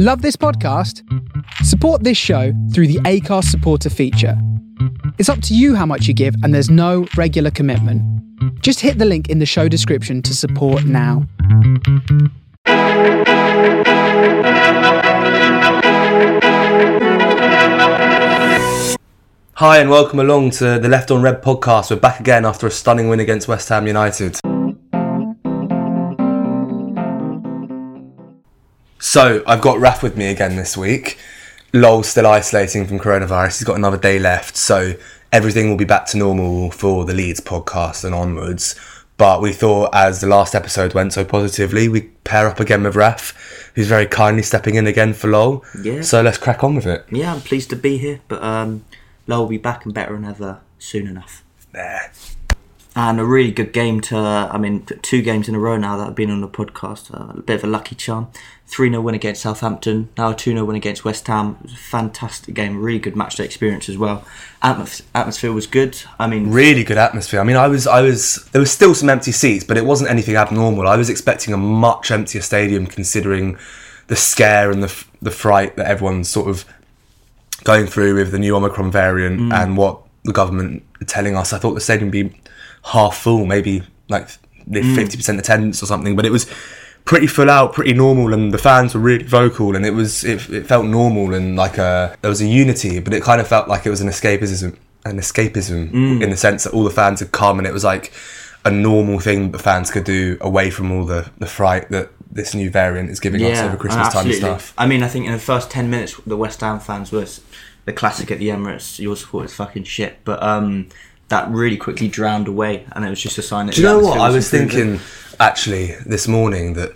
Love this podcast? Support this show through the ACARS supporter feature. It's up to you how much you give, and there's no regular commitment. Just hit the link in the show description to support now. Hi and welcome along to the Left on Red podcast. We're back again after a stunning win against West Ham United. So I've got Raf with me again this week. Lowell's still isolating from coronavirus. He's got another day left, so everything will be back to normal for the Leeds podcast and onwards. But we thought, as the last episode went so positively, we pair up again with Raf, who's very kindly stepping in again for Lowell. Yeah. So let's crack on with it. Yeah, I'm pleased to be here, but um, Lowell will be back and better than ever soon enough. There. And a really good game to, I mean, two games in a row now that have been on the podcast. Uh, a bit of a lucky charm. 3 0 win against Southampton, now a 2 0 win against West Ham. It was a fantastic game, really good match day experience as well. Atmos- atmosphere was good. I mean, really good atmosphere. I mean, I was, I was, there was still some empty seats, but it wasn't anything abnormal. I was expecting a much emptier stadium, considering the scare and the f- the fright that everyone's sort of going through with the new Omicron variant and what the government are telling us. I thought the stadium would be half full, maybe like mm. fifty percent attendance or something, but it was pretty full out, pretty normal, and the fans were really vocal, and it was it, it felt normal and like a there was a unity, but it kind of felt like it was an escapism, an escapism mm. in the sense that all the fans had come, and it was like a normal thing that the fans could do away from all the the fright that this new variant is giving us over Christmas time stuff. I mean, I think in the first 10 minutes, the West Ham fans were the classic at the Emirates. Your support is fucking shit. But um, that really quickly drowned away, and it was just a sign that Do you know what? I was thinking actually this morning that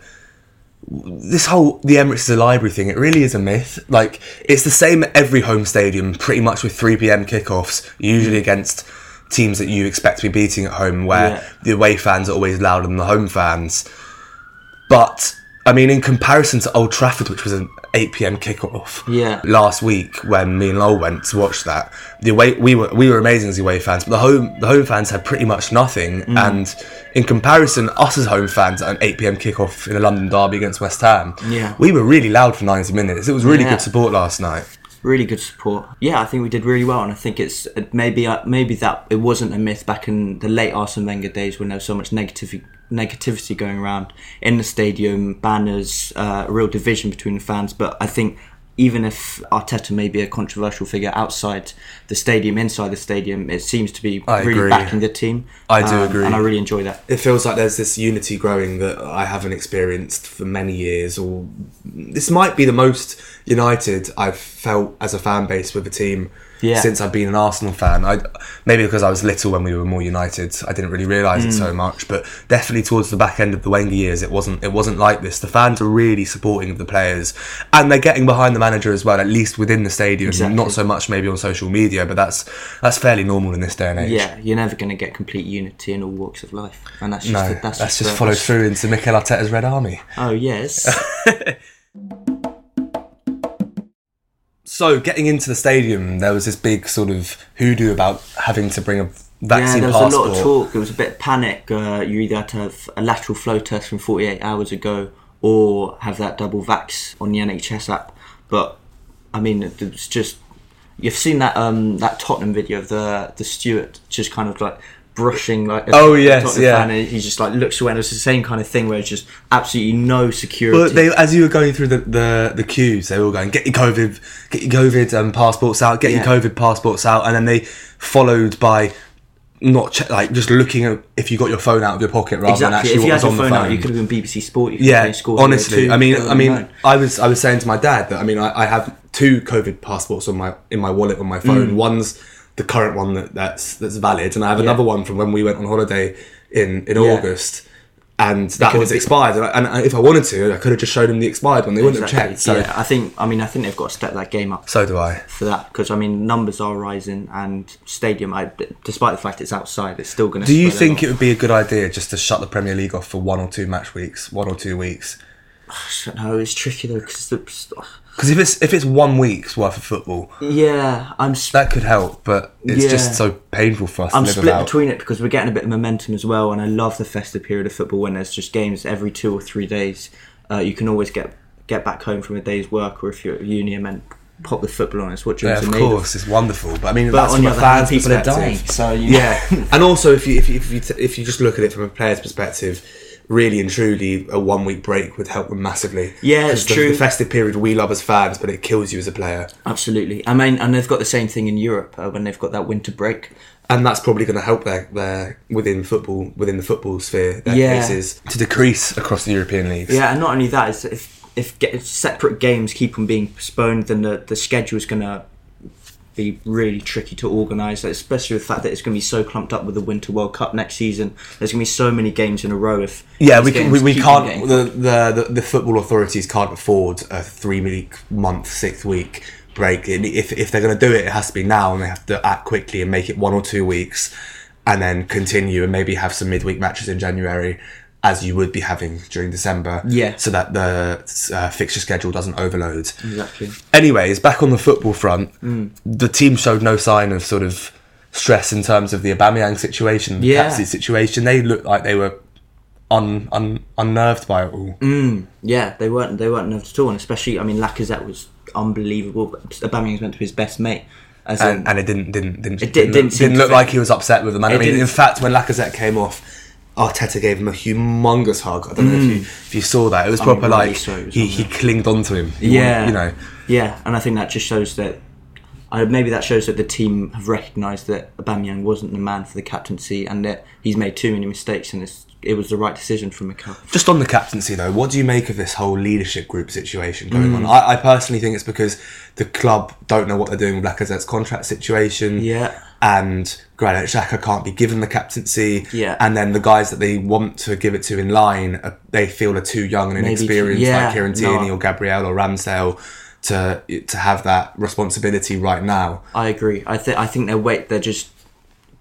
this whole the Emirates is a library thing, it really is a myth. Like it's the same at every home stadium, pretty much with three PM kickoffs, usually mm. against teams that you expect to be beating at home, where Yeah. the away fans are always louder than the home fans. But I mean, in comparison to Old Trafford, which was an 8 p.m. kickoff Yeah. last week when me and Lowell went to watch that, the away we were we were amazing as away fans, but the home the home fans had pretty much nothing. Mm. And in comparison, us as home fans at an 8 p.m. kickoff in a London derby against West Ham, Yeah. we were really loud for 90 minutes. It was really Yeah. good support last night. Really good support. Yeah, I think we did really well, and I think it's uh, maybe uh, maybe that it wasn't a myth back in the late Arsene Wenger days when there was so much negativity negativity going around in the stadium, banners, uh, a real division between the fans. But I think even if Arteta may be a controversial figure outside the stadium, inside the stadium, it seems to be I really agree. backing the team. Um, I do agree. and I really enjoy that. it feels like there's this unity growing that I haven't experienced for many years. Or this might be the most united I've felt as a fan base with a team Yeah. since I've been an Arsenal fan. I maybe because I was little when we were more united, I didn't really realise it Mm. so much. But definitely towards the back end of the Wenger years, it wasn't it wasn't like this. The fans are really supporting of the players, and they're getting behind the manager as well, at least within the stadium. Exactly. Not so much maybe on social media, but that's that's fairly normal in this day and age. Yeah, you're never going to get complete unity in all walks of life, and that's just No, the- that's, that's, just the- follows through into Mikel Arteta's Red Army. Oh yes. So, getting into the stadium, there was this big sort of hoodoo about having to bring a vaccine Yeah, there was passport. a lot of talk. There was a bit of panic. Uh, you either had to have a lateral flow test from 48 hours ago or have that double vax on the NHS app. But I mean, it- it's just you've seen that um that Tottenham video of the the steward just kind of like brushing like a Oh, yes, yeah. fan, and he just like looks away. And it's the same kind of thing where it's just absolutely no security. But they, as you were going through the, the, the queues, they were all going, get your COVID, get your COVID um, passports out, get Yeah. your COVID passports out, and then they followed by not che- like just looking at if you got your phone out of your pocket rather than actually If what you was on the phone phone. out, you could have been BBC Sport. You could have yeah, honestly, 02, I mean, I mean. I was I was saying to my dad that I mean, I, I have two COVID passports on my in my wallet on my phone. Mm. One's the current one that, that's that's valid, and I have another one from when we went on holiday in in Yeah. August. And that was have been- expired, and, I, and if I wanted to, I could have just showed them the expired one. They wouldn't have checked. So, yeah, I think. I mean, I think they've got to step that game up so do I. for that because I mean, numbers are rising and stadium. I, despite the fact it's outside, it's still going to. Do you think it would be a good idea just to shut the Premier League off for one or two match weeks, one or two weeks? No, it's tricky though because the. Because if it's if it's one week's worth of football, Yeah, I'm. Sp- that could help, but it's Yeah. just so painful for us I'm split without. between it because we're getting a bit of momentum as well, and I love the festive period of football when there's just games every two or three days. Uh, you can always get get back home from a day's work, or if you're at uni and then pop the football on, it's what Yeah, dreams of are made course, it's wonderful. But I mean, But that's on from the other hand, fan's people are dying. So you Yeah, and also if you if you if you, t- if you just look at it from a player's perspective, really and truly, a one week break would help them massively. Yeah, it's true. The festive period we love as fans, but it kills you as a player, Absolutely. I mean, and they've got the same thing in Europe uh, when they've got that winter break. and that's probably going to help their, their within football within the football sphere their Yeah. cases to decrease across the European leagues. Yeah, and not only that, if if get, separate games keep on being postponed, then the the schedule is gonna be really tricky to organise, especially with the fact that it's going to be so clumped up with the Winter World Cup next season. There's going to be so many games in a row. If Yeah, we, can, we, we can't The, the, the, the football authorities can't afford a three week, month, six week break. If, if they're going to do it, it has to be now, and they have to act quickly and make it one or two weeks, and then continue and maybe have some midweek matches in January, as you would be having during December. Yeah. So that the uh, fixture schedule doesn't overload. exactly. Anyways, back on the football front, Mm. the team showed no sign of sort of stress in terms of the Aubameyang situation, the Yeah. capacity situation. They looked like they were un, un, unnerved by it all. Mm. Yeah, they weren't they weren't nerved at all, and especially I mean Lacazette was unbelievable. Aubameyang's meant to be his best mate. As in, And, and it didn't didn't didn't, It didn't, didn't look, didn't look like he was upset with them. And I mean, in fact, when Lacazette came off, Arteta gave him a humongous hug. I don't know if you mm. if you saw that. It was proper rightly like he, on he clinged onto him. He yeah, wanted- you know. yeah, and I think that just shows that. I, maybe that shows that the team have recognised that Aubameyang wasn't the man for the captaincy, and that he's made too many mistakes, and it's, it was the right decision from Mikel. Just on the captaincy, though, what do you make of this whole leadership group situation going Mm. on? I, I personally think it's because the club don't know what they're doing with Lacazette's contract situation. Yeah. And Granit Xhaka can't be given the captaincy. Yeah. And then the guys that they want to give it to in line, uh, they feel are too young and Maybe inexperienced, yeah, like Kieran Tierney no. or Gabriel or Ramsdale, to to have that responsibility right now. I agree. I think I think they're wait. They're just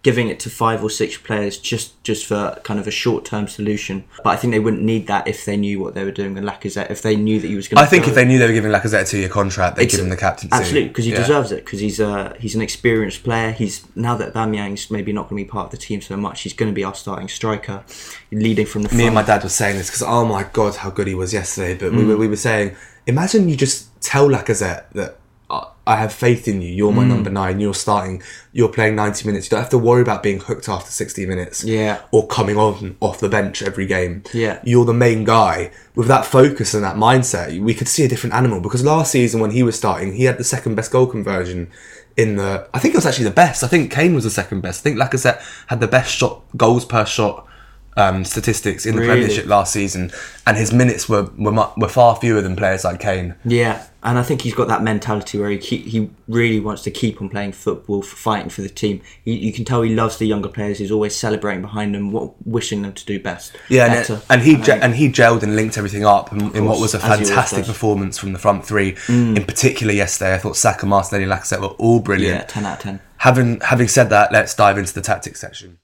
giving it to five or six players just just for kind of a short term solution. But I think they wouldn't need that if they knew what they were doing with Lacazette. If they knew that he was going. I think if they knew they were giving Lacazette a two-year contract, they'd give him the captaincy. Absolutely, because he Yeah. deserves it. Because he's a he's an experienced player. He's now that Aubameyang's maybe not going to be part of the team so much. He's going to be our starting striker, leading from the front. me and my dad were saying this because oh my god how good he was yesterday but Mm. we, were, we were saying imagine you just tell Lacazette that "I- I have faith in you. You're Mm. my number nine. You're starting you're playing 90 minutes. You don't have to worry about being hooked after 60 minutes Yeah. or coming on off the bench every game. Yeah. you're the main guy. With that focus and that mindset we could see a different animal because last season when he was starting he had the second best goal conversion in the I think it was actually the best. I think Kane was the second best. I think Lacazette had the best shot goals per shot um, statistics in the Really? Premiership last season, and his minutes were were, mu- were far fewer than players like Kane. Yeah, and I think he's got that mentality where he keep, he really wants to keep on playing football, for fighting for the team. He, you can tell he loves the younger players. He's always celebrating behind them, what, wishing them to do best. Yeah, and, it- and he ge- and he gelled and linked everything up in, in what was a as he always fantastic. Mm. performance from the front three. In particular, yesterday, I thought Saka, Martinelli, and Lacazette were all brilliant. yeah, ten out of ten. Having having said that, let's dive into the tactics section.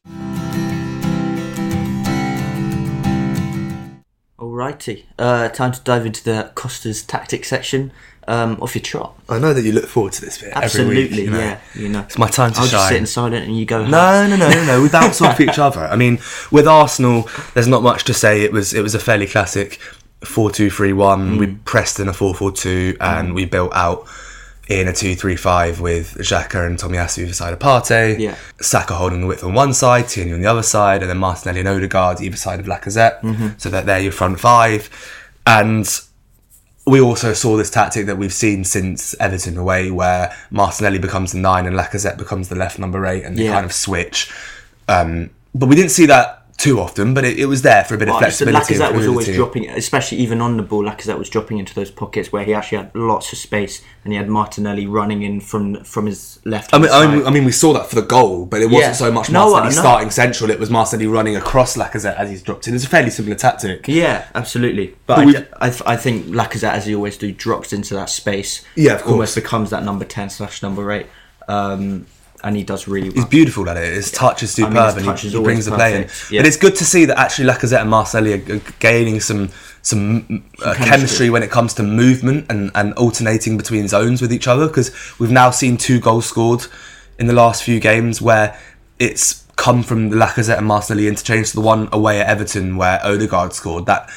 Alrighty, uh, time to dive into the Costa's tactics section. Um, off your trot. I know that you look forward to this bit Absolutely, week. you know. yeah. You know, It's my time to I'll shine. just sit in silent and you go. No, no, no, no, no. We bounce off each other. I mean, with Arsenal, there's not much to say. It was it was a fairly classic 4-2-3-1. We pressed in a 4-4-2 and we built out in a 2-3-5 with Xhaka and Tomiyasu either side of Partey. Yeah. Saka holding the width on one side, Tierney on the other side, and then Martinelli and Odegaard either side of Lacazette. So that they're your front five. And we also saw this tactic that we've seen since Everton away, where Martinelli becomes the nine and Lacazette becomes the left number eight, and they Yeah. kind of switch. Um, but we didn't see that too often, but it, it was there for a bit of Well, so flexibility. Lacazette was always dropping, especially even on the ball. Lacazette was dropping into those pockets where he actually had lots of space, and he had Martinelli running in from from his left. I mean, I side. mean, I mean, we saw that for the goal, but it wasn't Yeah. so much No, Martinelli uh, no. starting central. It was Martinelli running across Lacazette as he's dropped in. It's a fairly similar tactic. Yeah, absolutely. But, But I, I, th- I think Lacazette, as he always do, drops into that space. Yeah, of course. Almost becomes that number ten slash number eight, um, and he does really well. He's beautiful at it. His touch is mean, superb, his and touch he, he brings the play in. yeah. But it's good to see that actually Lacazette and Martinelli are gaining some some uh, chemistry. chemistry. when it comes to movement and, and alternating between zones with each other. Because we've now seen two goals scored in the last few games where it's come from the Lacazette and Martinelli interchange to the one away at Everton where Odegaard scored. That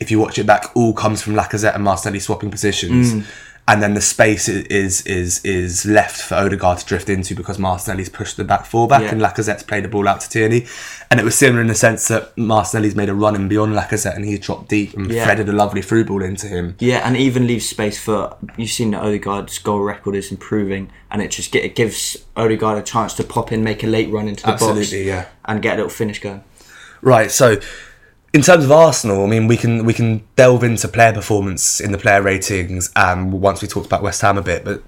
if you watch it back, all comes from Lacazette and Martinelli swapping positions. Mm. And then the space is is is left for Odegaard to drift into because Martinelli's pushed the back four back Yeah. and Lacazette's played the ball out to Tierney. And it was similar in the sense that Martinelli's made a run in beyond Lacazette and he's dropped deep and Yeah. threaded a lovely through ball into him. Yeah, and even leaves space for you've seen that Odegaard's goal record is improving, and it just get, it gives Odegaard a chance to pop in, make a late run into the box, yeah. and get a little finish going. Right, so in terms of Arsenal, I mean, we can we can delve into player performance in the player ratings, and once we talked about West Ham a bit, but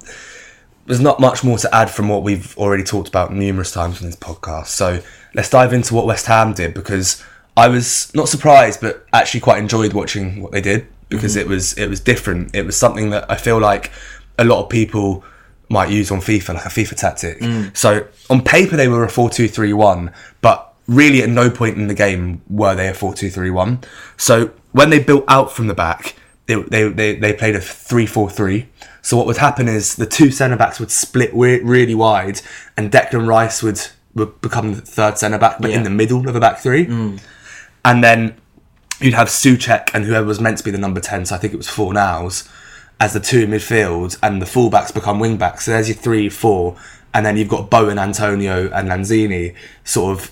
there's not much more to add from what we've already talked about numerous times in this podcast. So let's dive into what West Ham did because I was not surprised, but actually quite enjoyed watching what they did because mm-hmm. it was it was different. It was something that I feel like a lot of people might use on FIFA, like a FIFA tactic. Mm. So on paper they were a 4-2-3-1, but really at no point in the game were they a 4-2-3-1. So when they built out from the back, they, they, they, they played a 3-4-3. So what would happen is the two centre backs would split we- really wide, and Declan Rice would, would become the third centre back, but in the middle of a back three. Mm. And then you'd have Souček and whoever was meant to be the number 10, so I think it was Fornals, as the two in midfield, and the fullbacks become wing backs. So there's your three, four, and then you've got Bowen, Antonio, and Lanzini, sort of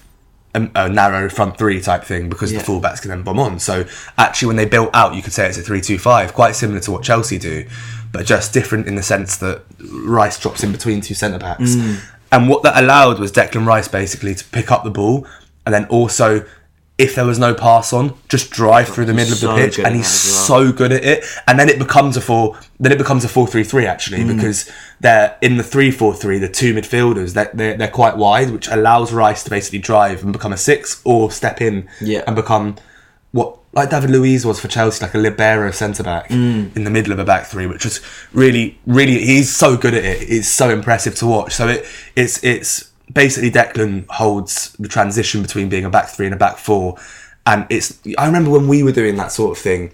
a, a narrow front three type thing because Yeah. the fullbacks can then bomb on. So actually, when they built out, you could say it's a three-two-five, quite similar to what Chelsea do, but just different in the sense that Rice drops in between two centre backs. Mm. And what that allowed was Declan Rice basically to pick up the ball and then also. If there was no pass on, just drive through the middle of the so pitch, and he's as so good at it. And then it becomes a four. Then it becomes a four-three-three actually, Mm. because they're in the three-four-three. The two midfielders, they're, they're they're quite wide, which allows Rice to basically drive and become a six, or step in Yeah. and become what like David Luiz was for Chelsea, like a libero centre back Mm. in the middle of a back three, which was really, really he's so good at it. It's so impressive to watch. So it it's it's basically Declan holds the transition between being a back three and a back four, and it's I remember when we were doing that sort of thing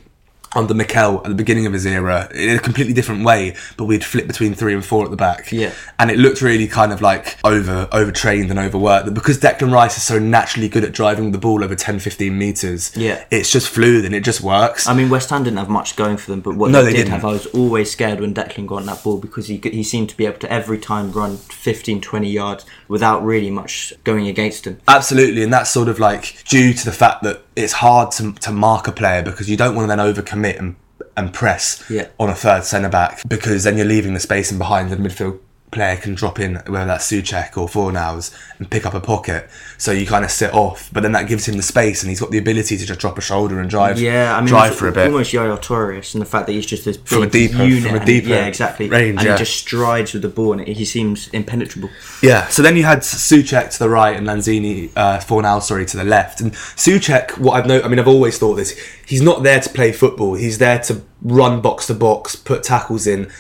under Mikel at the beginning of his era in a completely different way, but we'd flip between three and four at the back. Yeah. And it looked really kind of like over overtrained and overworked. But because Declan Rice is so naturally good at driving the ball over 10, 15 metres, Yeah. it's just fluid and it just works. I mean, West Ham didn't have much going for them, but what No, they, they did didn't. have, I was always scared when Declan got on that ball because he he seemed to be able to every time run 15, 20 yards without really much going against them. Absolutely, and that's sort of like due to the fact that it's hard to, to mark a player because you don't want to then overcommit and and press Yeah. on a third centre back because then you're leaving the space in behind the midfield player can drop in whether that's Souček or Fornals and pick up a pocket so you kind of sit off but then that gives him the space and he's got the ability to just drop a shoulder and drive Yeah, I mean, drive for a bit almost Yaya Touré, and the fact that he's just this From a deeper- unit, from a and- deeper yeah, exactly, range, and yeah. he just strides with the ball, and he seems impenetrable. Yeah, so then you had Souček to the right and Lanzini, uh, Fornal, sorry, to the left. And Souček, what I've known, I mean, I've always thought this, he's not there to play football. He's there to run box to box, put tackles in.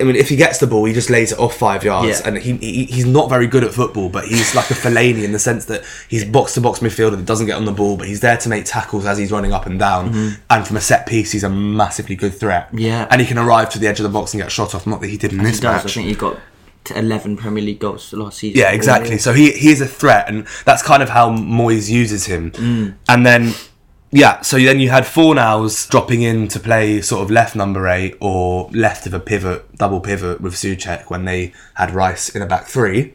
I mean, if he gets the ball, he just lays it off five yards, Yeah. and he, he he's not very good at football. But he's like a Fellaini in the sense that he's box to box midfielder that doesn't get on the ball, but he's there to make tackles as he's running up and down. And from a set piece, he's a massively good threat. Mm-hmm. Yeah. and he can arrive to the edge of the box and get shot off. Not that he did in this He does. match. I think he got to 11 Premier League goals last season. Yeah, exactly. So he he is a threat, and that's kind of how Moyes uses him. Mm. And then, yeah, so then you had Fornals dropping in to play sort of left number eight or left of a pivot, double pivot with Souček when they had Rice in a back three.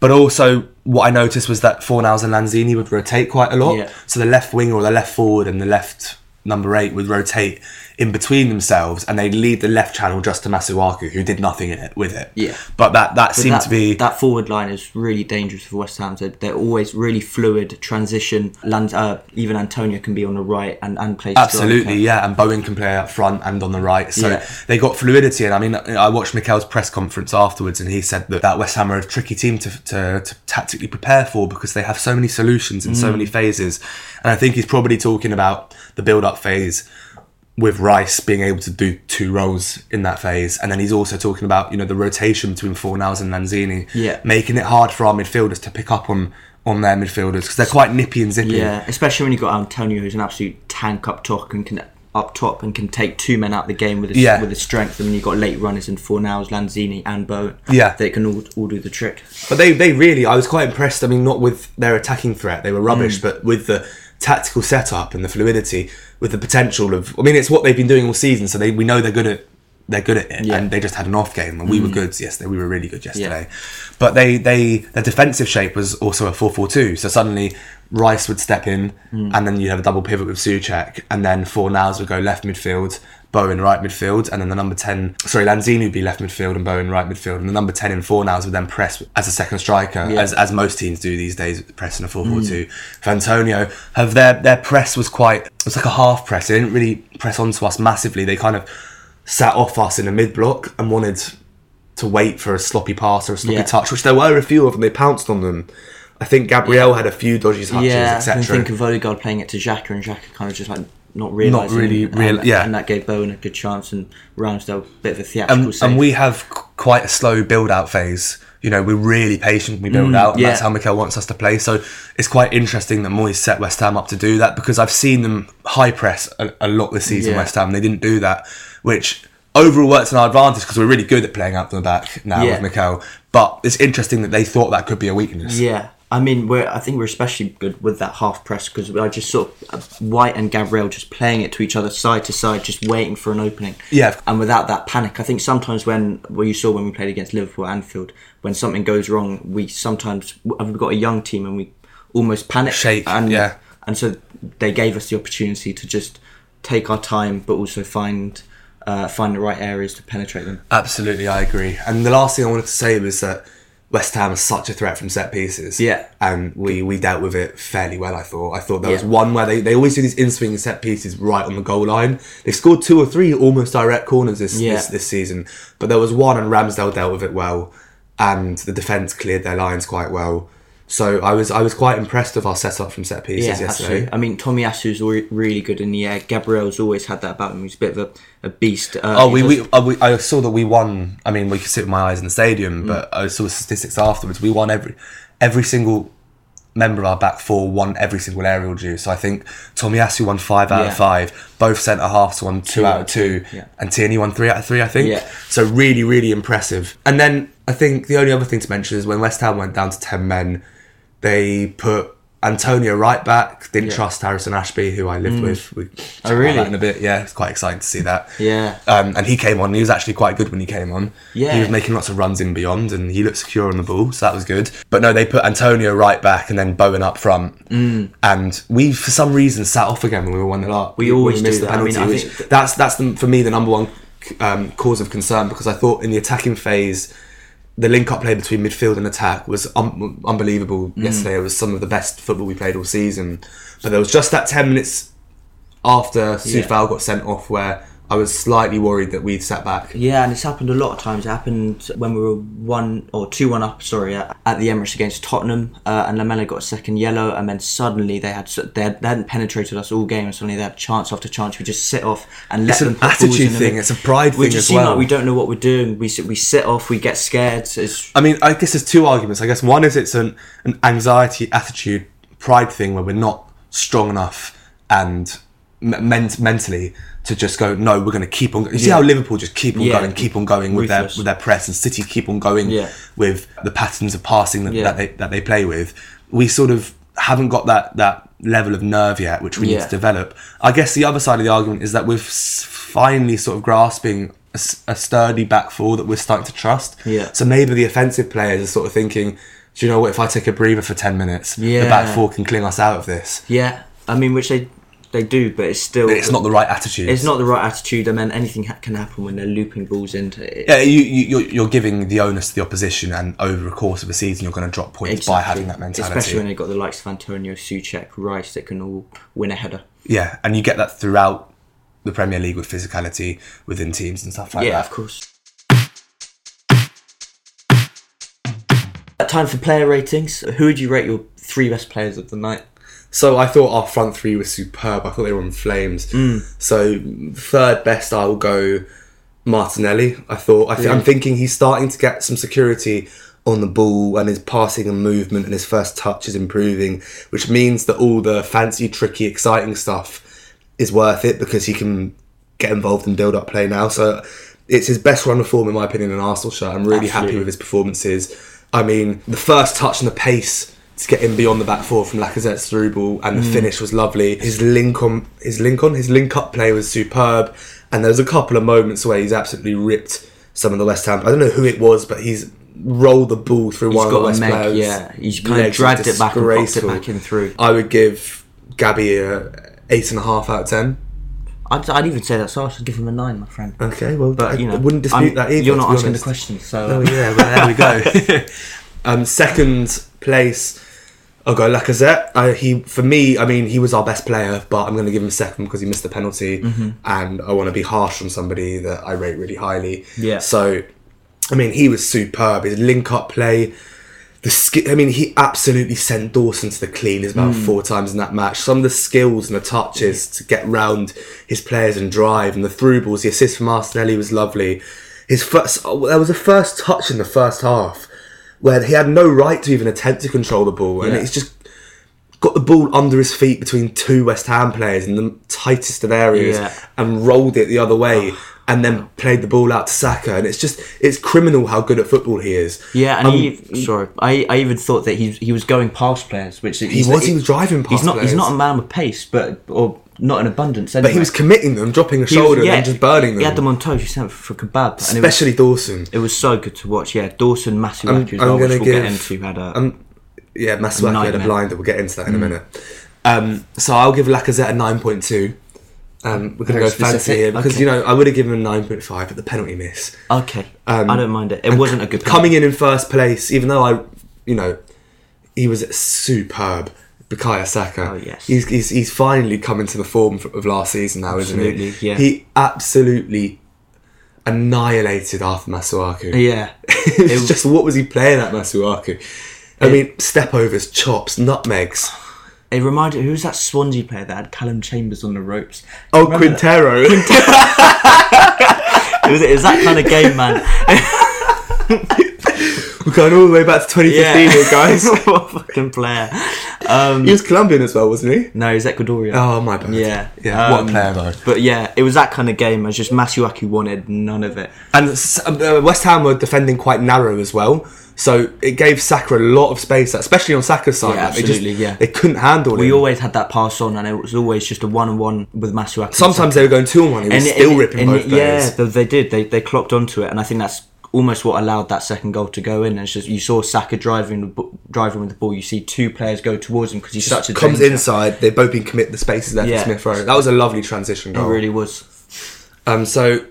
But also, what I noticed was that Fornals and Lanzini would rotate quite a lot. Yeah. So the left winger or the left forward and the left number eight would rotate in between themselves, and they'd leave the left channel just to Masuaku, who did nothing in it, with it. Yeah. But that that But seemed that, to be that forward line is really dangerous for West Ham. They're, they're always really fluid transition. Land, uh, even Antonio can be on the right and and play Absolutely, yeah, and Bowen can play up front and on the right, so Yeah. they got fluidity. And I mean, I watched Mikel's press conference afterwards, and he said that, that West Ham are a tricky team to, to, to tactically prepare for because they have so many solutions in Mm. so many phases. And I think he's probably talking about the build-up phase with Rice being able to do two roles in that phase, and then he's also talking about you know the rotation between Fornals and Lanzini, Yeah. making it hard for our midfielders to pick up on on their midfielders because they're quite nippy and zippy. Yeah, especially when you've got Antonio, who's an absolute tank up top and can up top and can take two men out of the game with his, Yeah. with his strength. And then you've got late runners in Fornals, Lanzini, and Bowen. Yeah. they can all, all do the trick. But they, they really, I was quite impressed. I mean, not with their attacking threat, they were rubbish, Mm. but with the tactical setup and the fluidity with the potential of. I mean, it's what they've been doing all season, so they we know they're good at they're good at it, Yeah. and they just had an off game, and we were mm. good yesterday. We were really good yesterday, but they they their defensive shape was also a four four two. So suddenly Rice would step in, mm. and then you'd have a double pivot with Souček, and then Fornals would go left midfield. Bowen right midfield, and then the number ten, sorry, Lanzini would be left midfield and Bowen right midfield, and the number ten in Fornals would then press as a second striker, as, as most teams do these days, press in a four four two. For Antonio, have their their press was quite, it was like a half press. They didn't really press onto us massively. They kind of sat off us in the mid block and wanted to wait for a sloppy pass or a sloppy Yeah. touch, which there were a few of them. They pounced on them. I think Gabriel had a few dodgy touches, Yeah, I etc. think of Odegaard playing it to Xhaka, and Xhaka kind of just like not realising. really and, yeah. and that gave Bowen a good chance, and Ramsdale a bit of a theatrical and, save. and we have quite a slow build out phase. You know, we're really patient. when We build out, and Mm, yeah. that's how Mikel wants us to play. So it's quite interesting that Moyes set West Ham up to do that because I've seen them high press a, a lot this season. Yeah. West Ham, they didn't do that, which overall works in our advantage because we're really good at playing out from the back now Yeah. with Mikel. But it's interesting that they thought that could be a weakness. Yeah, I mean, we're I think we're especially good with that half press because I just sort of White and Gabriel just playing it to each other side to side, just waiting for an opening. Yeah. and without that panic, I think sometimes when well you saw when we played against Liverpool Anfield, when something goes wrong, we sometimes we've got a young team and we almost panic. Shake, and yeah. and so they gave us the opportunity to just take our time, but also find. Uh, find the right areas to penetrate them. Absolutely, I agree. And the last thing I wanted to say was that West Ham is such a threat from set pieces. Yeah. And we, we dealt with it fairly well, I thought. I thought there was one where they, they always do these in swing set pieces right on the goal line. They've scored two or three almost direct corners this, Yeah. this, this season. But there was one, and Ramsdale dealt with it well. And the defence cleared their lines quite well. So I was I was quite impressed with our setup from set pieces Yeah, yesterday. absolutely. I mean, Tomiyasu's re- really good in the air. Gabriel's always had that about him. He's a bit of a, a beast. Uh, Oh, we, does- we, uh, we I saw that we won. I mean, we could sit with my eyes in the Mm. stadium, but I saw the statistics afterwards. We won every every single member of our back four won every single aerial duel. So I think Tomiyasu won five out Yeah. of five. Both centre halves won two, out of two, yeah. and Tierney won three out of three. I think. Yeah. So really, really impressive. And then I think the only other thing to mention is when West Ham went down to ten men, they put. Antonio right back didn't Yeah. trust Harrison Ashby, who I lived with. We Oh, really? that in a bit, yeah. It's quite exciting to see that. Yeah. Um, and he came on. He was actually quite good when he came on. Yeah. He was making lots of runs in beyond, and he looked secure on the ball, so that was good. But no, they put Antonio right back and then Bowen up front. Mm. And we, for some reason, sat off again when we were one 0 up. We When always missed do the that. I mean, penalty, I think that's that's the, for me the number one um, cause of concern because I thought in the attacking phase. The link-up play between midfield and attack was un- unbelievable Mm. yesterday. It was some of the best football we played all season. But there was just that ten minutes after Coufal got sent off where I was slightly worried that we'd sat back. Yeah, and it's happened a lot of times. It happened when we were one or two one up. Sorry, at, at the Emirates against Tottenham, uh, and Lamela got a second yellow, and then suddenly they had they, had, they hadn't penetrated us all game, and suddenly they had chance after chance. We just sit off and let It's them an put balls attitude in thing, it's a pride we thing just as seem well. like we don't know what we're doing. We sit, we sit off, we get scared. It's, I mean, I guess there's two arguments. I guess one is it's an, an anxiety, attitude, pride thing where we're not strong enough and mentally to just go, no, we're going to keep on. You see how Liverpool just keep on Yeah. going, keep on going with their with their press, and City keep on going Yeah. with the patterns of passing that, Yeah. that they that they play with. We sort of haven't got that that level of nerve yet, which we need to develop. I guess the other side of the argument is that we're finally sort of grasping. a sturdy back four that we're starting to trust. Yeah. So maybe the offensive players are sort of thinking, do you know what? If I take a breather for ten minutes, the back four can cling us out of this. yeah, I mean, which they they do, but it's still It's not the right attitude. It's not the right attitude, and then anything ha- can happen when they're looping balls into it. Yeah, you, you you're, you're giving the onus to the opposition, and over a course of a season, you're going to drop points by having that mentality. Especially when they've got the likes of Antonio, Souček, Rice that can all win a header. yeah, and you get that throughout the Premier League with physicality within teams and stuff like yeah, that. Yeah, of course. Time for player ratings. Who would you rate your three best players of the night? So I thought our front three was superb. I thought they were on flames. Mm. So third best, I will go Martinelli. I thought I th- I'm Yeah. thinking he's starting to get some security on the ball, and his passing and movement and his first touch is improving, which means that all the fancy, tricky, exciting stuff is worth it because he can get involved in build-up play now. So it's his best run of form, in my opinion, in Arsenal shirt. I'm really happy with his performances. I mean, the first touch and the pace to get him beyond the back four from Lacazette's through ball, and the finish was lovely. His link on, his link on, his link up play was superb, and there was a couple of moments where he's absolutely ripped some of the West Ham. I don't know who it was, but he's rolled the ball through one of the West meg, players. yeah. He's kind of dragged it back and popped it back in through. I would give Gabby a eight and a half out of ten. I'd, I'd even say that, so I should give him a nine, my friend. Okay, well, But I, you know, I wouldn't dispute I'm- that either. You're not asking the question, so Oh yeah, well, there we go. um, second place, I'll go Lacazette. Uh, he, for me, I mean, he was our best player, but I'm going to give him second because he missed the penalty, Mm-hmm. and I want to be harsh on somebody that I rate really highly. Yeah. So, I mean, he was superb. His link-up play. The ski- I mean, he absolutely sent Dawson to the cleaners about Mm. four times in that match. Some of the skills and the touches to get round his players and drive, and the through balls, the assist from Martinelli was lovely. His first, oh, there was a first touch in the first half where he had no right to even attempt to control the ball, and Yeah. it's just got the ball under his feet between two West Ham players in the tightest of areas, Yeah. and rolled it the other way. Oh. And then played the ball out to Saka, and it's just it's criminal how good at football he is. Yeah, and Um, he, sorry, I, I even thought that he he was going past players, which He was. He was driving past He's not he's not a man with pace, but or not in abundance. But he was committing them, dropping a He was- shoulder, yeah, and just burning them. He had them on toes. He sent for kebab, and it was, Especially Dawson. it was so good to watch. Yeah, Dawson, Masuaku as I'm which we'll get give- into. Had a Um, yeah, Masuaku had a. Mm. blinder. We'll get into that in a minute. Um, so I'll give Lacazette a nine point two. Um, we're gonna Very go fancy here because Okay. you know I would have given him a nine point five, but the penalty miss. okay. Um, I don't mind it. It wasn't a good Coming in in first place, even though I, you know, he was superb. Bukayo Saka. Oh, yes. He's, he's he's finally coming to the form of last season now, isn't he? Yeah. He absolutely annihilated Arthur Masuaku. Yeah, it was It- just what was he playing at Masuaku? I mean, step overs, chops, nutmegs. It reminded. who's that Swansea player that had Calum Chambers on the ropes? Oh, that? Montero. It was, it was that kind of game, man. We're going all the way back to 2015 here, guys. what a fucking player. Um, he was Colombian as well, wasn't he? no, he's Ecuadorian. Oh, my bad. Yeah, Yeah, what a Um, player, though. But yeah, it was that kind of game. It was just Masuaku wanted none of it. And uh, West Ham were defending quite narrow as well. So it gave Saka a lot of space, especially on Saka's side. Yeah, Like, they absolutely, just, yeah. They couldn't handle it. We him. always had that pass on, and it was always just a one-on-one with Masuaku. Sometimes they were going two on one. He was and still and- ripping and both Yeah, players. they, they did. They they clocked onto it, and I think that's almost what allowed that second goal to go in. And it's just you saw Saka driving driving with the ball. You see two players go towards him because he's such a Comes danger. inside. They've both been commit the spaces left Yeah. Smith Rowe. That was a lovely transition goal. It really was. Um, so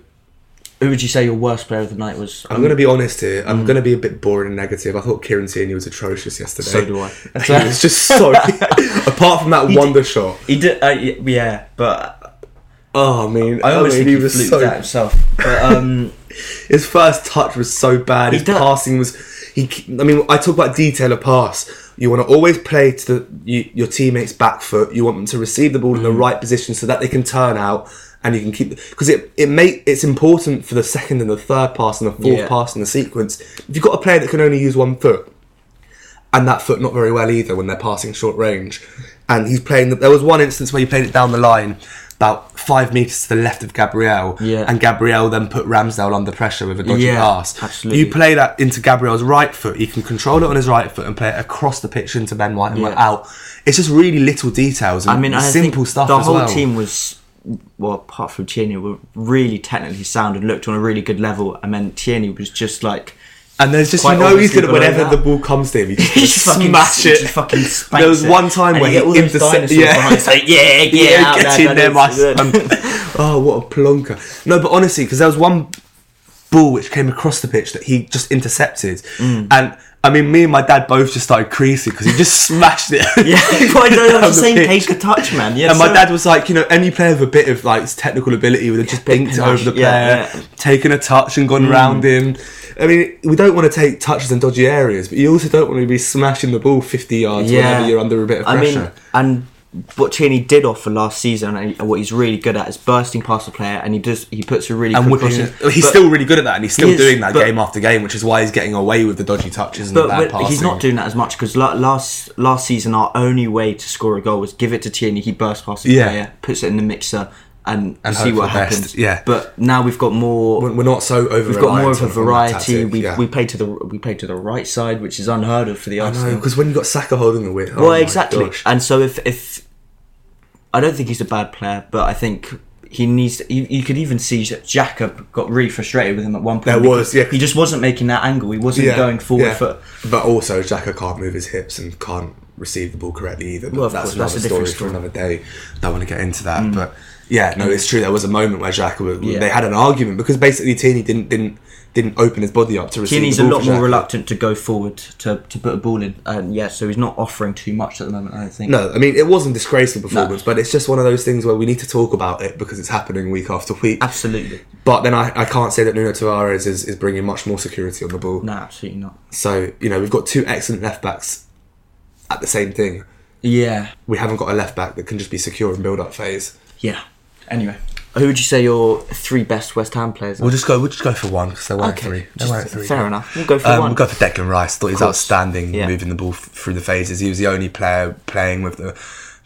Who would you say your worst player of the night was? I'm going to be honest here. I'm going to be a bit boring and negative. I thought Kieran Tierney was atrocious yesterday. So do I. he was just so. apart from that wonder shot, He did. Uh, yeah, but oh, I mean, I almost mean, think he, fluked so. that himself. But um, His first touch was so bad. His He passing was. He. I mean, I talk about detail of pass. You want to always play to the, you, your teammates' back foot. You want them to receive the ball in the Mm. right position so that they can turn out and you can keep because it it make it's important for the second and the third pass and the fourth Yeah. pass in the sequence. If you've got a player that can only use one foot, and that foot not very well either when they're passing short range. And he's playing. The, there was one instance where he played it down the line, about five meters to the left of Gabriel. Yeah. And Gabriel then put Ramsdale under pressure with a dodgy Yeah, pass. absolutely. You play that into Gabriel's right foot. He can control it on his right foot and play it across the pitch into Ben White and Yeah. we're out. It's just really little details and I mean, simple stuff The whole well. team was, well, apart from Tierney, were really technically sound and looked on a really good level. I mean, Tierney was just like And there's just you know he's obviously gonna whenever that. the ball comes to him, He just fucking- smash he it. just fucking spanks there was one time And where he those intercepted. dinosaurs behind, it's like, yeah, get yeah, out get in there, my son. oh, what a plonker! No, but honestly, because there was one ball which came across the pitch that he just intercepted, Mm. and I mean, me and my dad both just started creasing because he just smashed it. Yeah, but I don't have the same pitch. of touch, man. Yeah, And my dad was like, you know, any player with a bit of like technical ability would have just bit it over the player, yeah, yeah. taken a touch and gone mm. around him. I mean, we don't want to take touches in dodgy areas, but you also don't want to be smashing the ball 50 yards whenever you're under a bit of I pressure. mean, and what Tierney did offer last season, and what he's really good at is bursting past the player, and he does he puts a really and quick crossing- He's but- still really good at that, and he's still He is, doing that but- game after game, which is why he's getting away with the dodgy touches and bad but passing. he's not doing that as much because last last season our only way to score a goal was give it to Tierney. He bursts past the Yeah. player, puts it in the mixer, and, And see what the best, happens. yeah. But now we've got more. We're not so over. We've got more of a variety. Tactic, we yeah. we play to the we play to the right side, which is unheard of for the I Arsenal. know because when you got Saka holding the wheel. well, oh exactly. And so if if I don't think he's a bad player, but I think he needs. To, you, you could even see that Xhaka got really frustrated with him at one point. There was, yeah. He just wasn't making that angle. He wasn't going forward foot. But also, Xhaka can't move his hips and can't receive the ball correctly either. But Well, that's course, that's another a story different for story. Mm. another day. Don't want to get into that. But yeah, no, it's true. There was a moment where Xhaka Yeah. they had an argument because basically Tierney didn't didn't didn't open his body up to receive. Tierney's a lot more reluctant to go forward to, to put a ball in, and yeah, so he's not offering too much at the moment. I don't think. No, I mean it wasn't disgraceful performance, but it's just one of those things where we need to talk about it because it's happening week after week. absolutely, But then I, I can't say that Nuno Tavares is, is bringing much more security on the ball. no, absolutely not. So you know we've got two excellent left backs at the same thing. Yeah, We haven't got a left back that can just be secure in build up phase. yeah. Anyway, who would you say your three best West Ham players? Are? We'll just go. We'll just go for one because there weren't okay, three. There just- weren't three. fair enough. We'll go for Um, one. we'll go for Declan Rice. Thought he was outstanding, Yeah. moving the ball f- through the phases. He was the only player playing with the,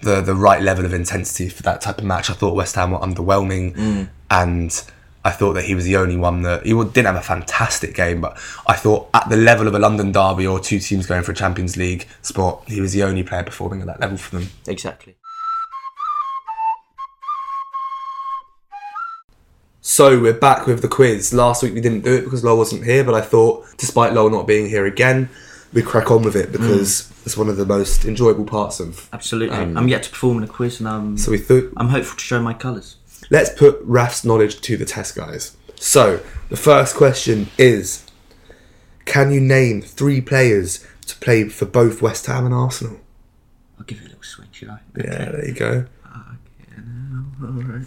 the the right level of intensity for that type of match. I thought West Ham were underwhelming, Mm. and I thought that he was the only one that he didn't have a fantastic game, but I thought at the level of a London derby or two teams going for a Champions League spot, he was the only player performing at that level for them. exactly. So we're back with the quiz. Last week we didn't do it because Lowell wasn't here, but I thought, despite Lowell not being here again, we crack on with it because Mm. it's one of the most enjoyable parts of. Absolutely. Um, I'm yet to perform in a quiz, and I'm So we thought, I'm hopeful to show my colours. let's put Raf's knowledge to the test, guys. So the first question is: Can you name three players to play for both West Ham and Arsenal? I'll give you a little swing, should I? Yeah, there you go. Alright. Got a bit of a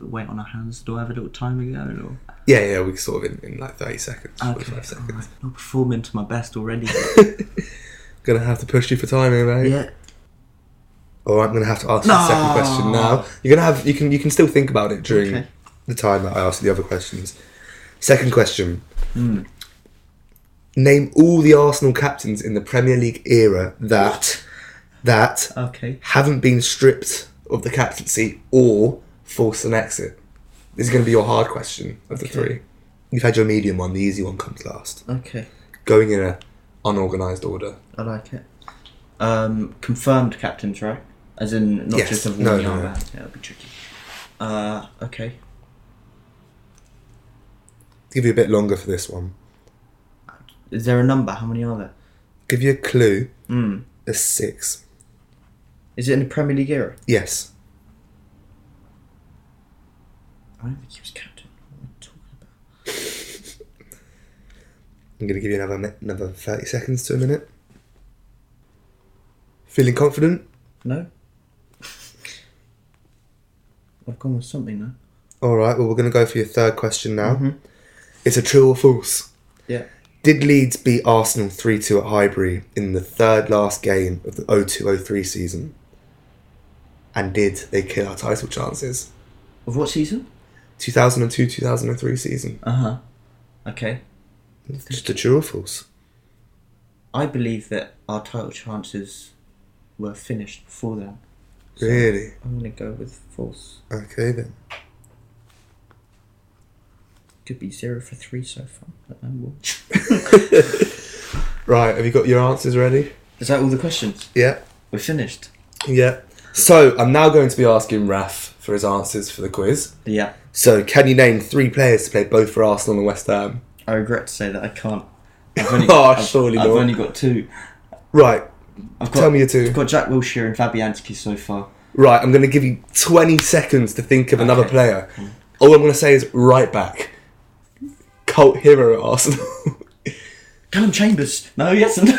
weight on our hands. Do I have a little time again? Or? Yeah, yeah, we sort of in, in like thirty seconds, Okay, forty-five seconds. alright. Not performing to my best already. Gonna have to push you for timing, mate. yeah. Or I'm gonna have to ask you the second question now. You're gonna have you can you can still think about it during Okay. the time that I ask the other questions. Second question. Hmm. Name all the Arsenal captains in the Premier League era that that Okay. haven't been stripped of the captaincy or forced an exit. This is going to be your hard question of the Okay. three. You've had your medium one. The easy one comes last. Okay. Going in a unorganised order. I like it. Um, confirmed captains, right? As in not Yes. just of No, no, no. Yeah, that'd be tricky. Uh, okay. Give you a bit longer for this one. Is there a number? How many are there? Give you a clue. Hmm. There's six. Is it in the Premier League era? Yes. I don't think he was captain. What am I talking about? I'm going to give you another another 30 seconds to a minute. Feeling confident? No. I've gone with something now. All right. Well, we're going to go for your third question now. Mhm. It's a true or false. Yeah. Did Leeds beat Arsenal 3 2 at Highbury in the third last game of the 02 03 season? And did they kill our title chances? Of what season? 2002 2003 season. Uh huh. Okay. Just a true or false? I believe that our title chances were finished before then. So Really? I'm gonna go with false. Okay then. Could be zero for three so far. But I will. Right, have you got your answers ready? Is that all the questions? Yeah. We're finished. Yeah. So I'm now going to be asking Raf for his answers for the quiz. Yeah. So can you name three players to play both for Arsenal and West Ham? I regret to say that I can't. I've only, Oh, I've, surely I've not. only got two. Right. I've got, Tell me your two. I've got Jack Wilshere and Fabianski so far. Right, I'm going to give you 20 seconds to think of another Okay. player. All I'm going to say is right back. Cult hero at Arsenal. Calum Chambers. No, yes.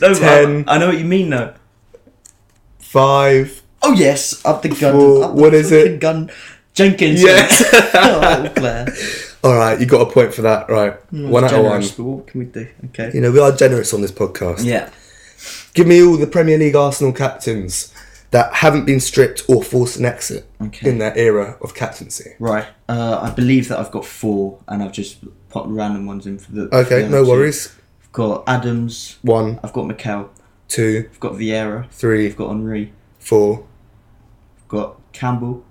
No. no, no Ten. I, I know what you mean though. Five. Oh yes, up the gun. Four. Up the What is it? Gun. Jenkins. Yes. oh, Claire. All right, you got a point for that. Right, one out of one. But what can we do? Okay. You know we are generous on this podcast. Yeah. Give me all the Premier League Arsenal captains that haven't been stripped or forced an exit Okay. in their era of captaincy. Right. Uh, I believe that I've got four, and I've just popped random ones in for the. for Okay, the no two. worries. I've got Adams. One, I've got Mikel. two, I've got Vieira. three, I've got Henry. four, got Campbell.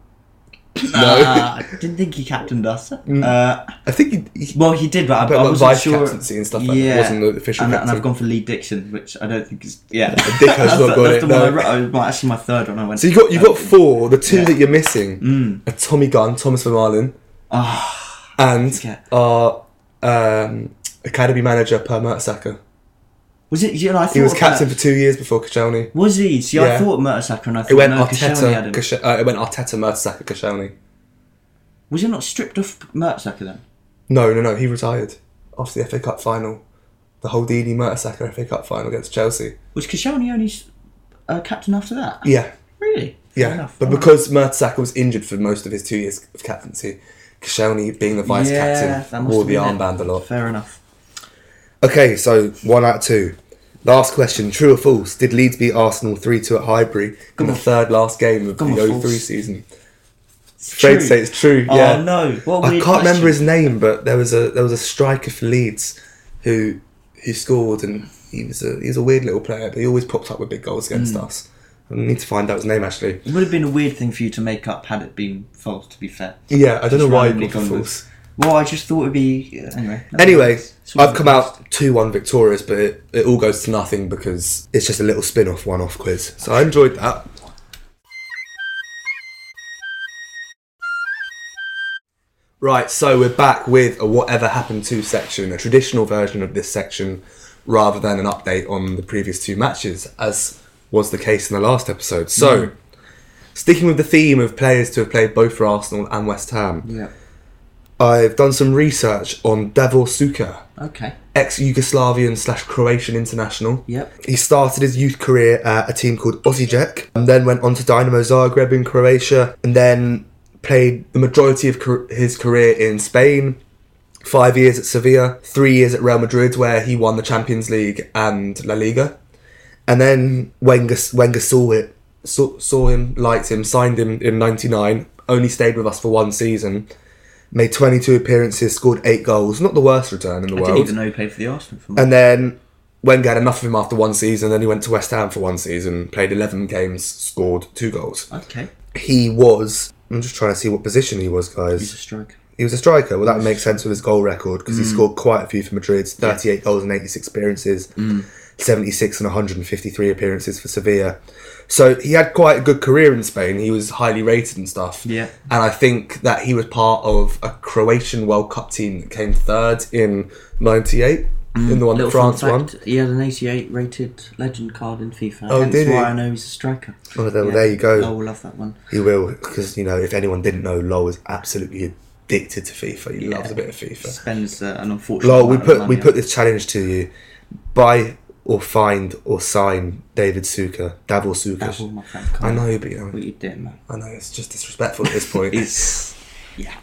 No. Uh, I didn't think he captained us. Uh, I think he, he well, he did, but I, But I like wasn't vice sure. captaincy and stuff like that. It wasn't the official and, and. I've gone for Lee Dixon, which I don't think is. Yeah, Dick has not got that's it, the one no. I. I was well, actually my third one. I went. so you got you got four. The two Yeah. that you're missing Mm. are Tommy Gunn, Thomas Vermaelen, Ah, and our um, academy manager Per Mertesacker. Was it? You know, I thought He was captain for two years before Koscielny. Was he? See, I thought Mertesacker, and I thought It went no, Koscielny had Arteta. him. Kosci- uh, it went Arteta, Mertesacker, Koscielny. Was he not stripped off Mertesacker then? No, no, no. He retired after the FA Cup final. The whole Dini Mertesacker FA Cup final against Chelsea. Was Koscielny only uh, captain after that? Yeah, Really? Yeah. But because Mertesacker was injured for most of his two years of captaincy, Koscielny being the vice yeah, captain wore the been it. armband a lot. Fair enough. Okay, so one out of two. Last question: True or false? Did Leeds beat Arsenal three two at Highbury in the on. third last game of Come the on, 03 false. season? Afraid to say it's true. Oh, yeah. no. What a I weird can't remember his name, but there was a there was a striker for Leeds who who scored, and he was a he was a weird little player, but he always popped up with big goals against Hmm. us. I need to find out his name actually. It would have been a weird thing for you to make up had it been false. To be fair. Yeah, I don't know why randomly got the gone with- false. Well, I just thought it'd be uh, anyway. no Anyway, worries. I've come out 2 1 victorious, but it, it all goes to nothing because it's just a little spin off one off quiz. So I enjoyed that. Right, so we're back with a whatever happened to section, a traditional version of this section, rather than an update on the previous two matches, as was the case in the last episode. So, mm. sticking with the theme of players to have played both for Arsenal and West Ham, Yeah. I've done some research on Davor Suker, Okay. ex Yugoslavian slash Croatian international. Yep. He started his youth career at a team called Osijek and then went on to Dynamo Zagreb in Croatia and then played the majority of his career in Spain. Five years at Sevilla, three years at Real Madrid, where he won the Champions League and La Liga. And then Wenger, Wenger saw it, saw, saw him, liked him, signed him in '99. Only stayed with us for one season. Made 22 appearances, scored eight goals. Not the worst return in the I world. didn't even know he played for the Arsenal. For And then Wenger had enough of him after one season. Then he went to West Ham for one season, played 11 games, scored two goals. okay. He was. I'm just trying to see what position he was, guys. He's a striker. He was a striker. Well, that makes sense with his goal record because he Mm. scored quite a few for Madrid 38 goals and 86 appearances, Mm. 76 and 153 appearances for Sevilla. So he had quite a good career in Spain. He was highly rated and stuff. Yeah. And I think that he was part of a Croatian World Cup team that came third in 98, in the one that Mm. France won. fact, He had an 88 rated legend card in FIFA. Oh, hence did he? why I know he's a striker. Oh, there, there you go. I will love that one. He will, because you know, if anyone didn't know, Lowell is absolutely addicted to FIFA. He Yeah. loves a bit of FIFA. Spends uh, an unfortunate. Lowell, we put we put this challenge to you: buy or find or sign David Suker, Davor Suker. Devil, my friend. I know, but you know, what you did, man. I know it's just disrespectful at this point. It's yeah.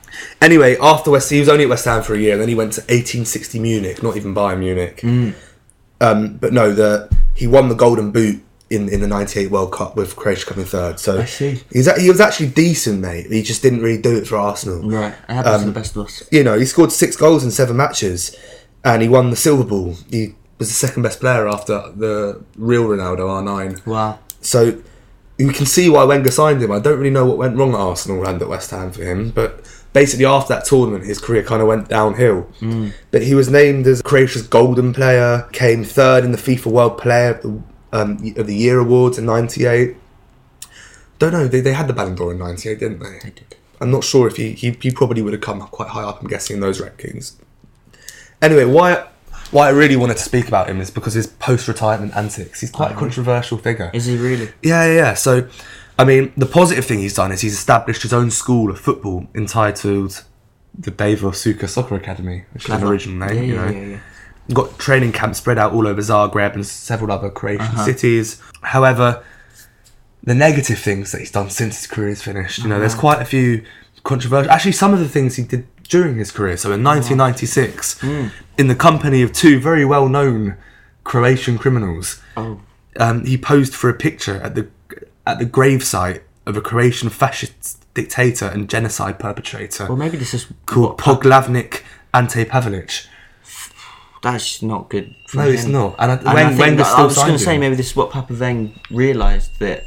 Anyway, after West, he was only at West Ham for a year, and then he went to 1860 Munich, not even Bayern Munich. Mm. Um, but no, the he won the Golden Boot in, in the '98 World Cup with Croatia coming third. So I see. he's he was actually decent, mate. He just didn't really do it for Arsenal. Right. Happens Um, to the best of us. You know, he scored six goals in seven matches, and he won the Silver Ball. He was the second best player after the real Ronaldo R9. Wow. So you can see why Wenger signed him. I don't really know what went wrong at Arsenal and at West Ham for him, but basically after that tournament, his career kind of went downhill. But he was named as Croatia's golden player, came third in the FIFA World Player of the, um, of the Year awards in '98. Don't know. They, they had the Ballon d'Or in '98, didn't they? They did. I'm not sure if he, he he probably would have come quite high up. I'm guessing in those rankings. Anyway, why why I really wanted to speak about him is because his post-retirement antics. He's quite a controversial figure. Is he really? Yeah, yeah, yeah. So, I mean, the positive thing he's done is he's established his own school of football entitled the Davor Suker Soccer Academy, which is an original name, Yeah, you know. yeah, yeah. Got training camps spread out all over Zagreb and several other Croatian Uh-huh. cities. However, the negative things that he's done since his career is finished, you know, there's quite a few controversial. Actually, some of the things he did during his career. So in 1996, in the company of two very well-known Croatian criminals, Oh. um, he posed for a picture at the at the gravesite of a Croatian fascist dictator and genocide perpetrator Well, maybe this is called what- Poglavnik Ante Pavelic. That's not good. For No, it's not. And, I, And I Wen- think that- still I was going to say maybe this is what Papa Veng realised that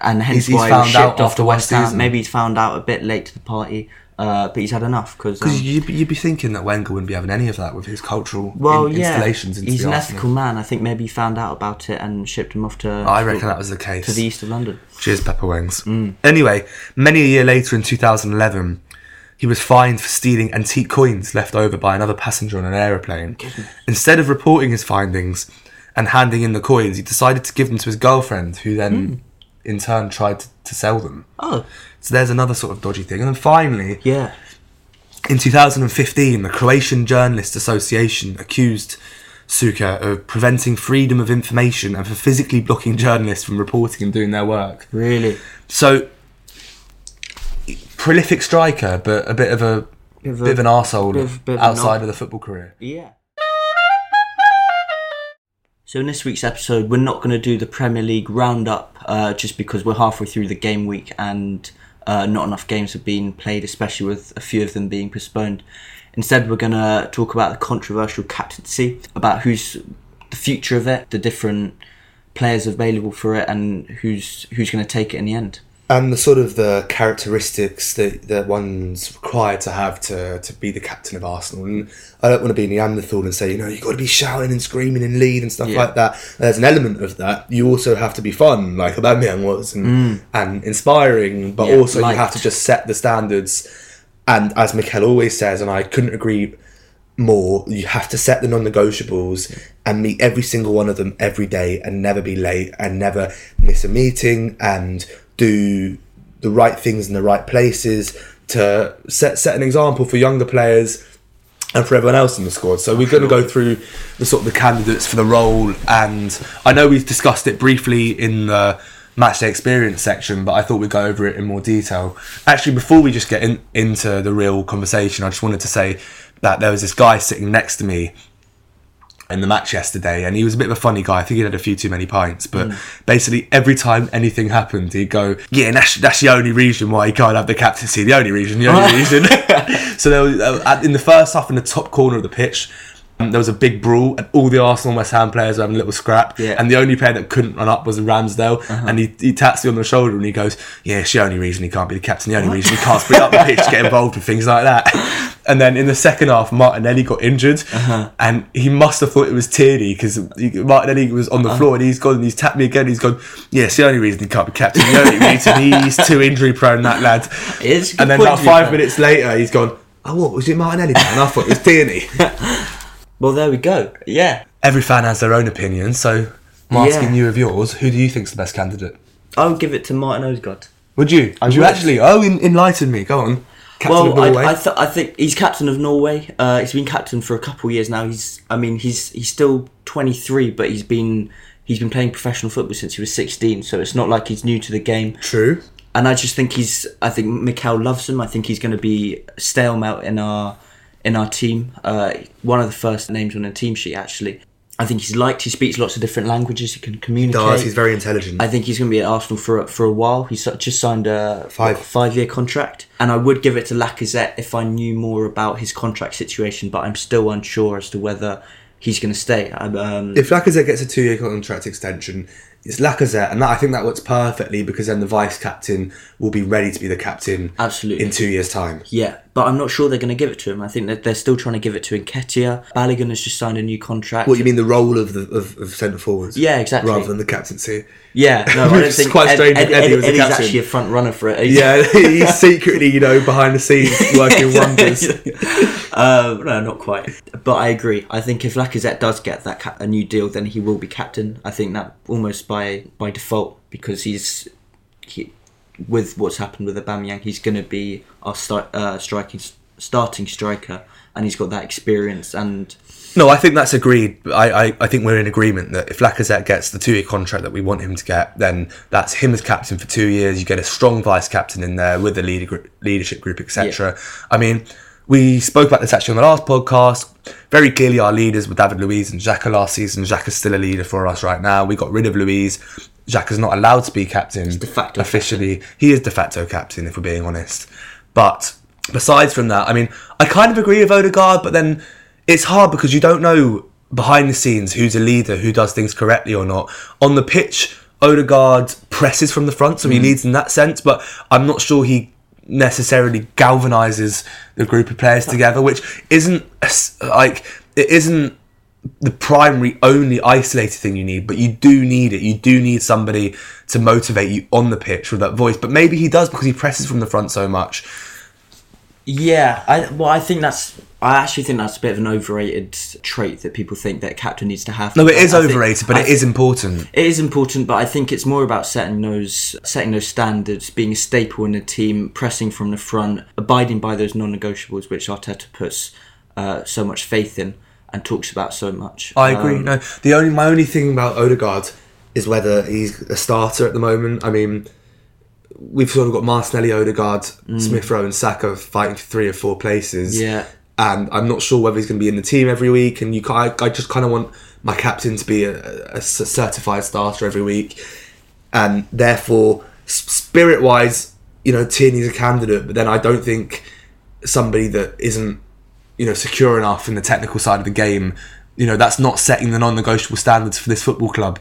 and hence He's- he's why he was found out shipped off after to West Ham. Maybe he's found out a bit late to the party, uh, but he's had enough because. Because you'd, you'd be thinking that Wenger wouldn't be having any of that with his cultural well, in- yeah, installations into he's an Arsenal. ethical man. I think maybe he found out about it and shipped him off to. I reckon that was the case. to the east of London. Cheers, Pepper Wings. Mm. Anyway, many a year later in 2011, he was fined for stealing antique coins left over by another passenger on an aeroplane. Instead of reporting his findings and handing in the coins, he decided to give them to his girlfriend, who then, in turn, tried to, to sell them. Oh, So there's another sort of dodgy thing. And then finally, yeah. in 2015, the Croatian Journalist Association accused Suker of preventing freedom of information and for physically blocking journalists from reporting and doing their work. Really. So prolific striker, but a bit of a Bit of bit of an arsehole bit of- bit of outside of the football career. Yeah. So in this week's episode, we're not going to do the Premier League roundup, uh, just because we're halfway through the game week and uh, not enough games have been played, especially with a few of them being postponed. Instead, we're going to talk about the controversial captaincy, about who's the future of it, the different players available for it, and who's who's going to take it in the end. And the sort of the characteristics that, that one's required to have to, to be the captain of Arsenal. And I don't want to be Neanderthal and say, you know, you've got to be shouting and screaming and lead and stuff Yeah. like that. There's an element of that. You also have to be fun, like Aubameyang was, and, and inspiring, but Mm. Yeah, also you have to just set the standards. And as Mikel always says, and I couldn't agree more, you have to set the non-negotiables and meet every single one of them every day and never be late and never miss a meeting and do the right things in the right places to set set an example for younger players and for everyone else in the squad. So we're going to go through the sort of the candidates for the role, and I know we've discussed it briefly in the matchday experience section, but I thought we'd go over it in more detail. Actually, before we just get in, into the real conversation, I just wanted to say that there was this guy sitting next to me in the match yesterday, and he was a bit of a funny guy. I think he had a few too many pints, but basically every time anything happened, he'd go, "Yeah, that's that's the only reason why he can't have the captaincy. The only reason, the only reason." so there was uh, in the first half, in the top corner of the pitch. um, There was a big brawl, and all the Arsenal West Ham players were having a little scrap. Yeah. And the only player that couldn't run up was Ramsdale. And he, he taps me on the shoulder and he goes, Yeah, it's the only reason he can't be the captain. The only reason he can't sprint up the pitch to get involved with things like that. And then in the second half, Martinelli got injured. Uh-huh. And he must have thought it was Tierney because Martinelli was on the uh-huh. floor and he's gone and he's tapped me again. He's gone, Yeah, it's the only reason he can't be captain. The only reason he's too injury prone, that lad. It is And then point, about five fair. minutes later, he's gone, Oh, what? Was it Martinelli? And I thought it was Tierney. Well, there we go. Yeah. Every fan has their own opinion, so I'm asking Yeah. you of yours. Who do you think's the best candidate? I would give it to Martin Odegaard. Would you? Would you would. actually? Oh, en- enlighten me. Go on. Captain well. I, I, th- I think he's captain of Norway. Uh, he's been captain for a couple of years now. He's, I mean, he's he's still 23, but he's been he's been playing professional football since he was 16. So it's not like he's new to the game. True. And I just think he's. I think Mikel loves him. I think he's going to be stalemate in our in our team. Uh, one of the first names on the team sheet, actually. I think he's liked. He speaks lots of different languages. He can communicate. Does he's very intelligent. I think he's going to be at Arsenal for a, for a while. He's just signed a Five. five year contract, and I would give it to Lacazette if I knew more about his contract situation. But I'm still unsure as to whether he's going to stay. Um, if Lacazette gets a two-year contract extension, it's Lacazette, and that, I think that works perfectly because then the vice captain will be ready to be the captain Absolutely. in two years' time. yeah, but I'm not sure they're going to give it to him. I think that they're still trying to give it to Nketiah. Balogun has just signed a new contract. What you mean the role of the of, of centre forwards? Yeah, exactly. Rather than the captaincy. Yeah, no, I don't think quite Ed- strange if Ed- Eddie was Eddie's captain. actually a front runner for it. Yeah, he's secretly, you know, behind the scenes working wonders. Uh, no, not quite. But I agree. I think if Lacazette does get that ca- a new deal, then he will be captain. I think that almost by by default because he's he, with what's happened with Aubameyang, he's going to be our start, uh, striking starting striker, and he's got that experience. And No, I think that's agreed. I, I, I think we're in agreement that if Lacazette gets the two-year contract that we want him to get, then that's him as captain for two years. You get a strong vice captain in there with the leader, gr- leadership group, etc. I mean, we spoke about this actually on the last podcast. Very clearly, our leaders were David Luiz and Xhaka last season. Is still a leader for us right now. We got rid of Luiz. Xhaka's not allowed to be captain de facto officially. He is de facto captain, if we're being honest. But besides from that, I mean, I kind of agree with Odegaard, but then it's hard because you don't know behind the scenes who's a leader, who does things correctly or not. On the pitch, Odegaard presses from the front, so he mm. leads in that sense. But I'm not sure he necessarily galvanizes the group of players together, which isn't like it isn't the primary only isolated thing you need, but you do need it. You do need somebody to motivate you on the pitch with that voice. But maybe he does because he presses from the front so much. Yeah, I well, I think that's. I actually think that's a bit of an overrated trait that people think that a captain needs to have. No, it is I think- overrated, but I it is important. It is important, but I think it's more about setting those setting those standards, being a staple in the team, pressing from the front, abiding by those non-negotiables, which Arteta puts uh, so much faith in and talks about so much. I agree. Um, no, the only my only thing about Odegaard is whether he's a starter at the moment. I mean, we've sort of got Martinelli, Odegaard, mm. Smith Rowe, and Saka fighting for three or four places. Yeah. and I'm not sure whether he's going to be in the team every week. And you, I, I just kind of want my captain to be a, a certified starter every week, and therefore, spirit wise, you know, Tierney's a candidate. But then I don't think somebody that isn't you know secure enough in the technical side of the game you know that's not setting the non-negotiable standards for this football club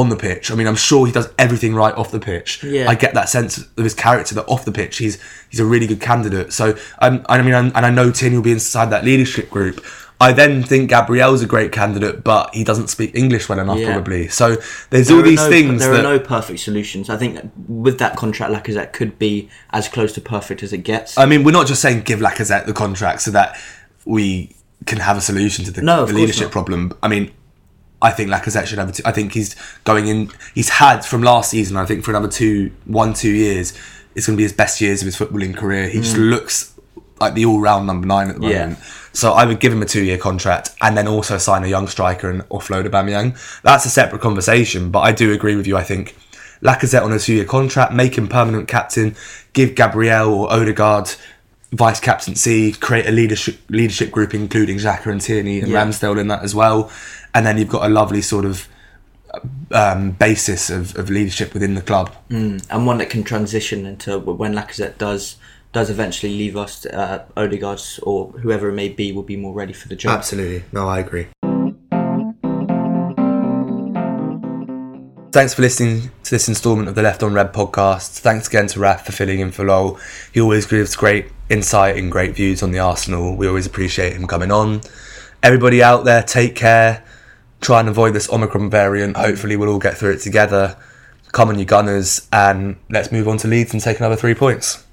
on the pitch i mean i'm sure he does everything right off the pitch Yeah. i get that sense of his character that off the pitch he's he's a really good candidate so um, i mean I'm, and i know Tierney will be inside that leadership group I then think Gabriel's a great candidate, but he doesn't speak English well enough, Yeah. probably. So there's There all these no- things There that are no perfect solutions. I think that with that contract, Lacazette could be as close to perfect as it gets. I mean, we're not just saying give Lacazette the contract so that we can have a solution to the, No, the leadership not. problem. I mean, I think Lacazette should have. I think he's going in. He's had from last season. I think for another two, one, two years, it's going to be his best years of his footballing career. He just looks like the all-round number nine at the Mm. Yeah. moment. So I would give him a two-year contract and then also sign a young striker and offload Aubameyang. That's a separate conversation, but I do agree with you. I think Lacazette on a two-year contract, make him permanent captain, give Gabriel or Odegaard vice captaincy, create a leadership leadership group including Xhaka and Tierney and Yeah. Ramsdale in that as well, and then you've got a lovely sort of um, basis of, of leadership within the club. and one that can transition into when Lacazette does does eventually leave us, uh, Odegaard's or whoever it may be will be more ready for the job. Absolutely. No, I agree. Thanks for listening to this instalment of the Left on Red podcast. Thanks again to Raf for filling in for Lowell. He always gives great insight and great views on the Arsenal. We always appreciate him coming on. Everybody out there, take care. Try and avoid this Omicron variant. Hopefully, we'll all get through it together. Come on, you Gunners, and let's move on to Leeds and take another three points.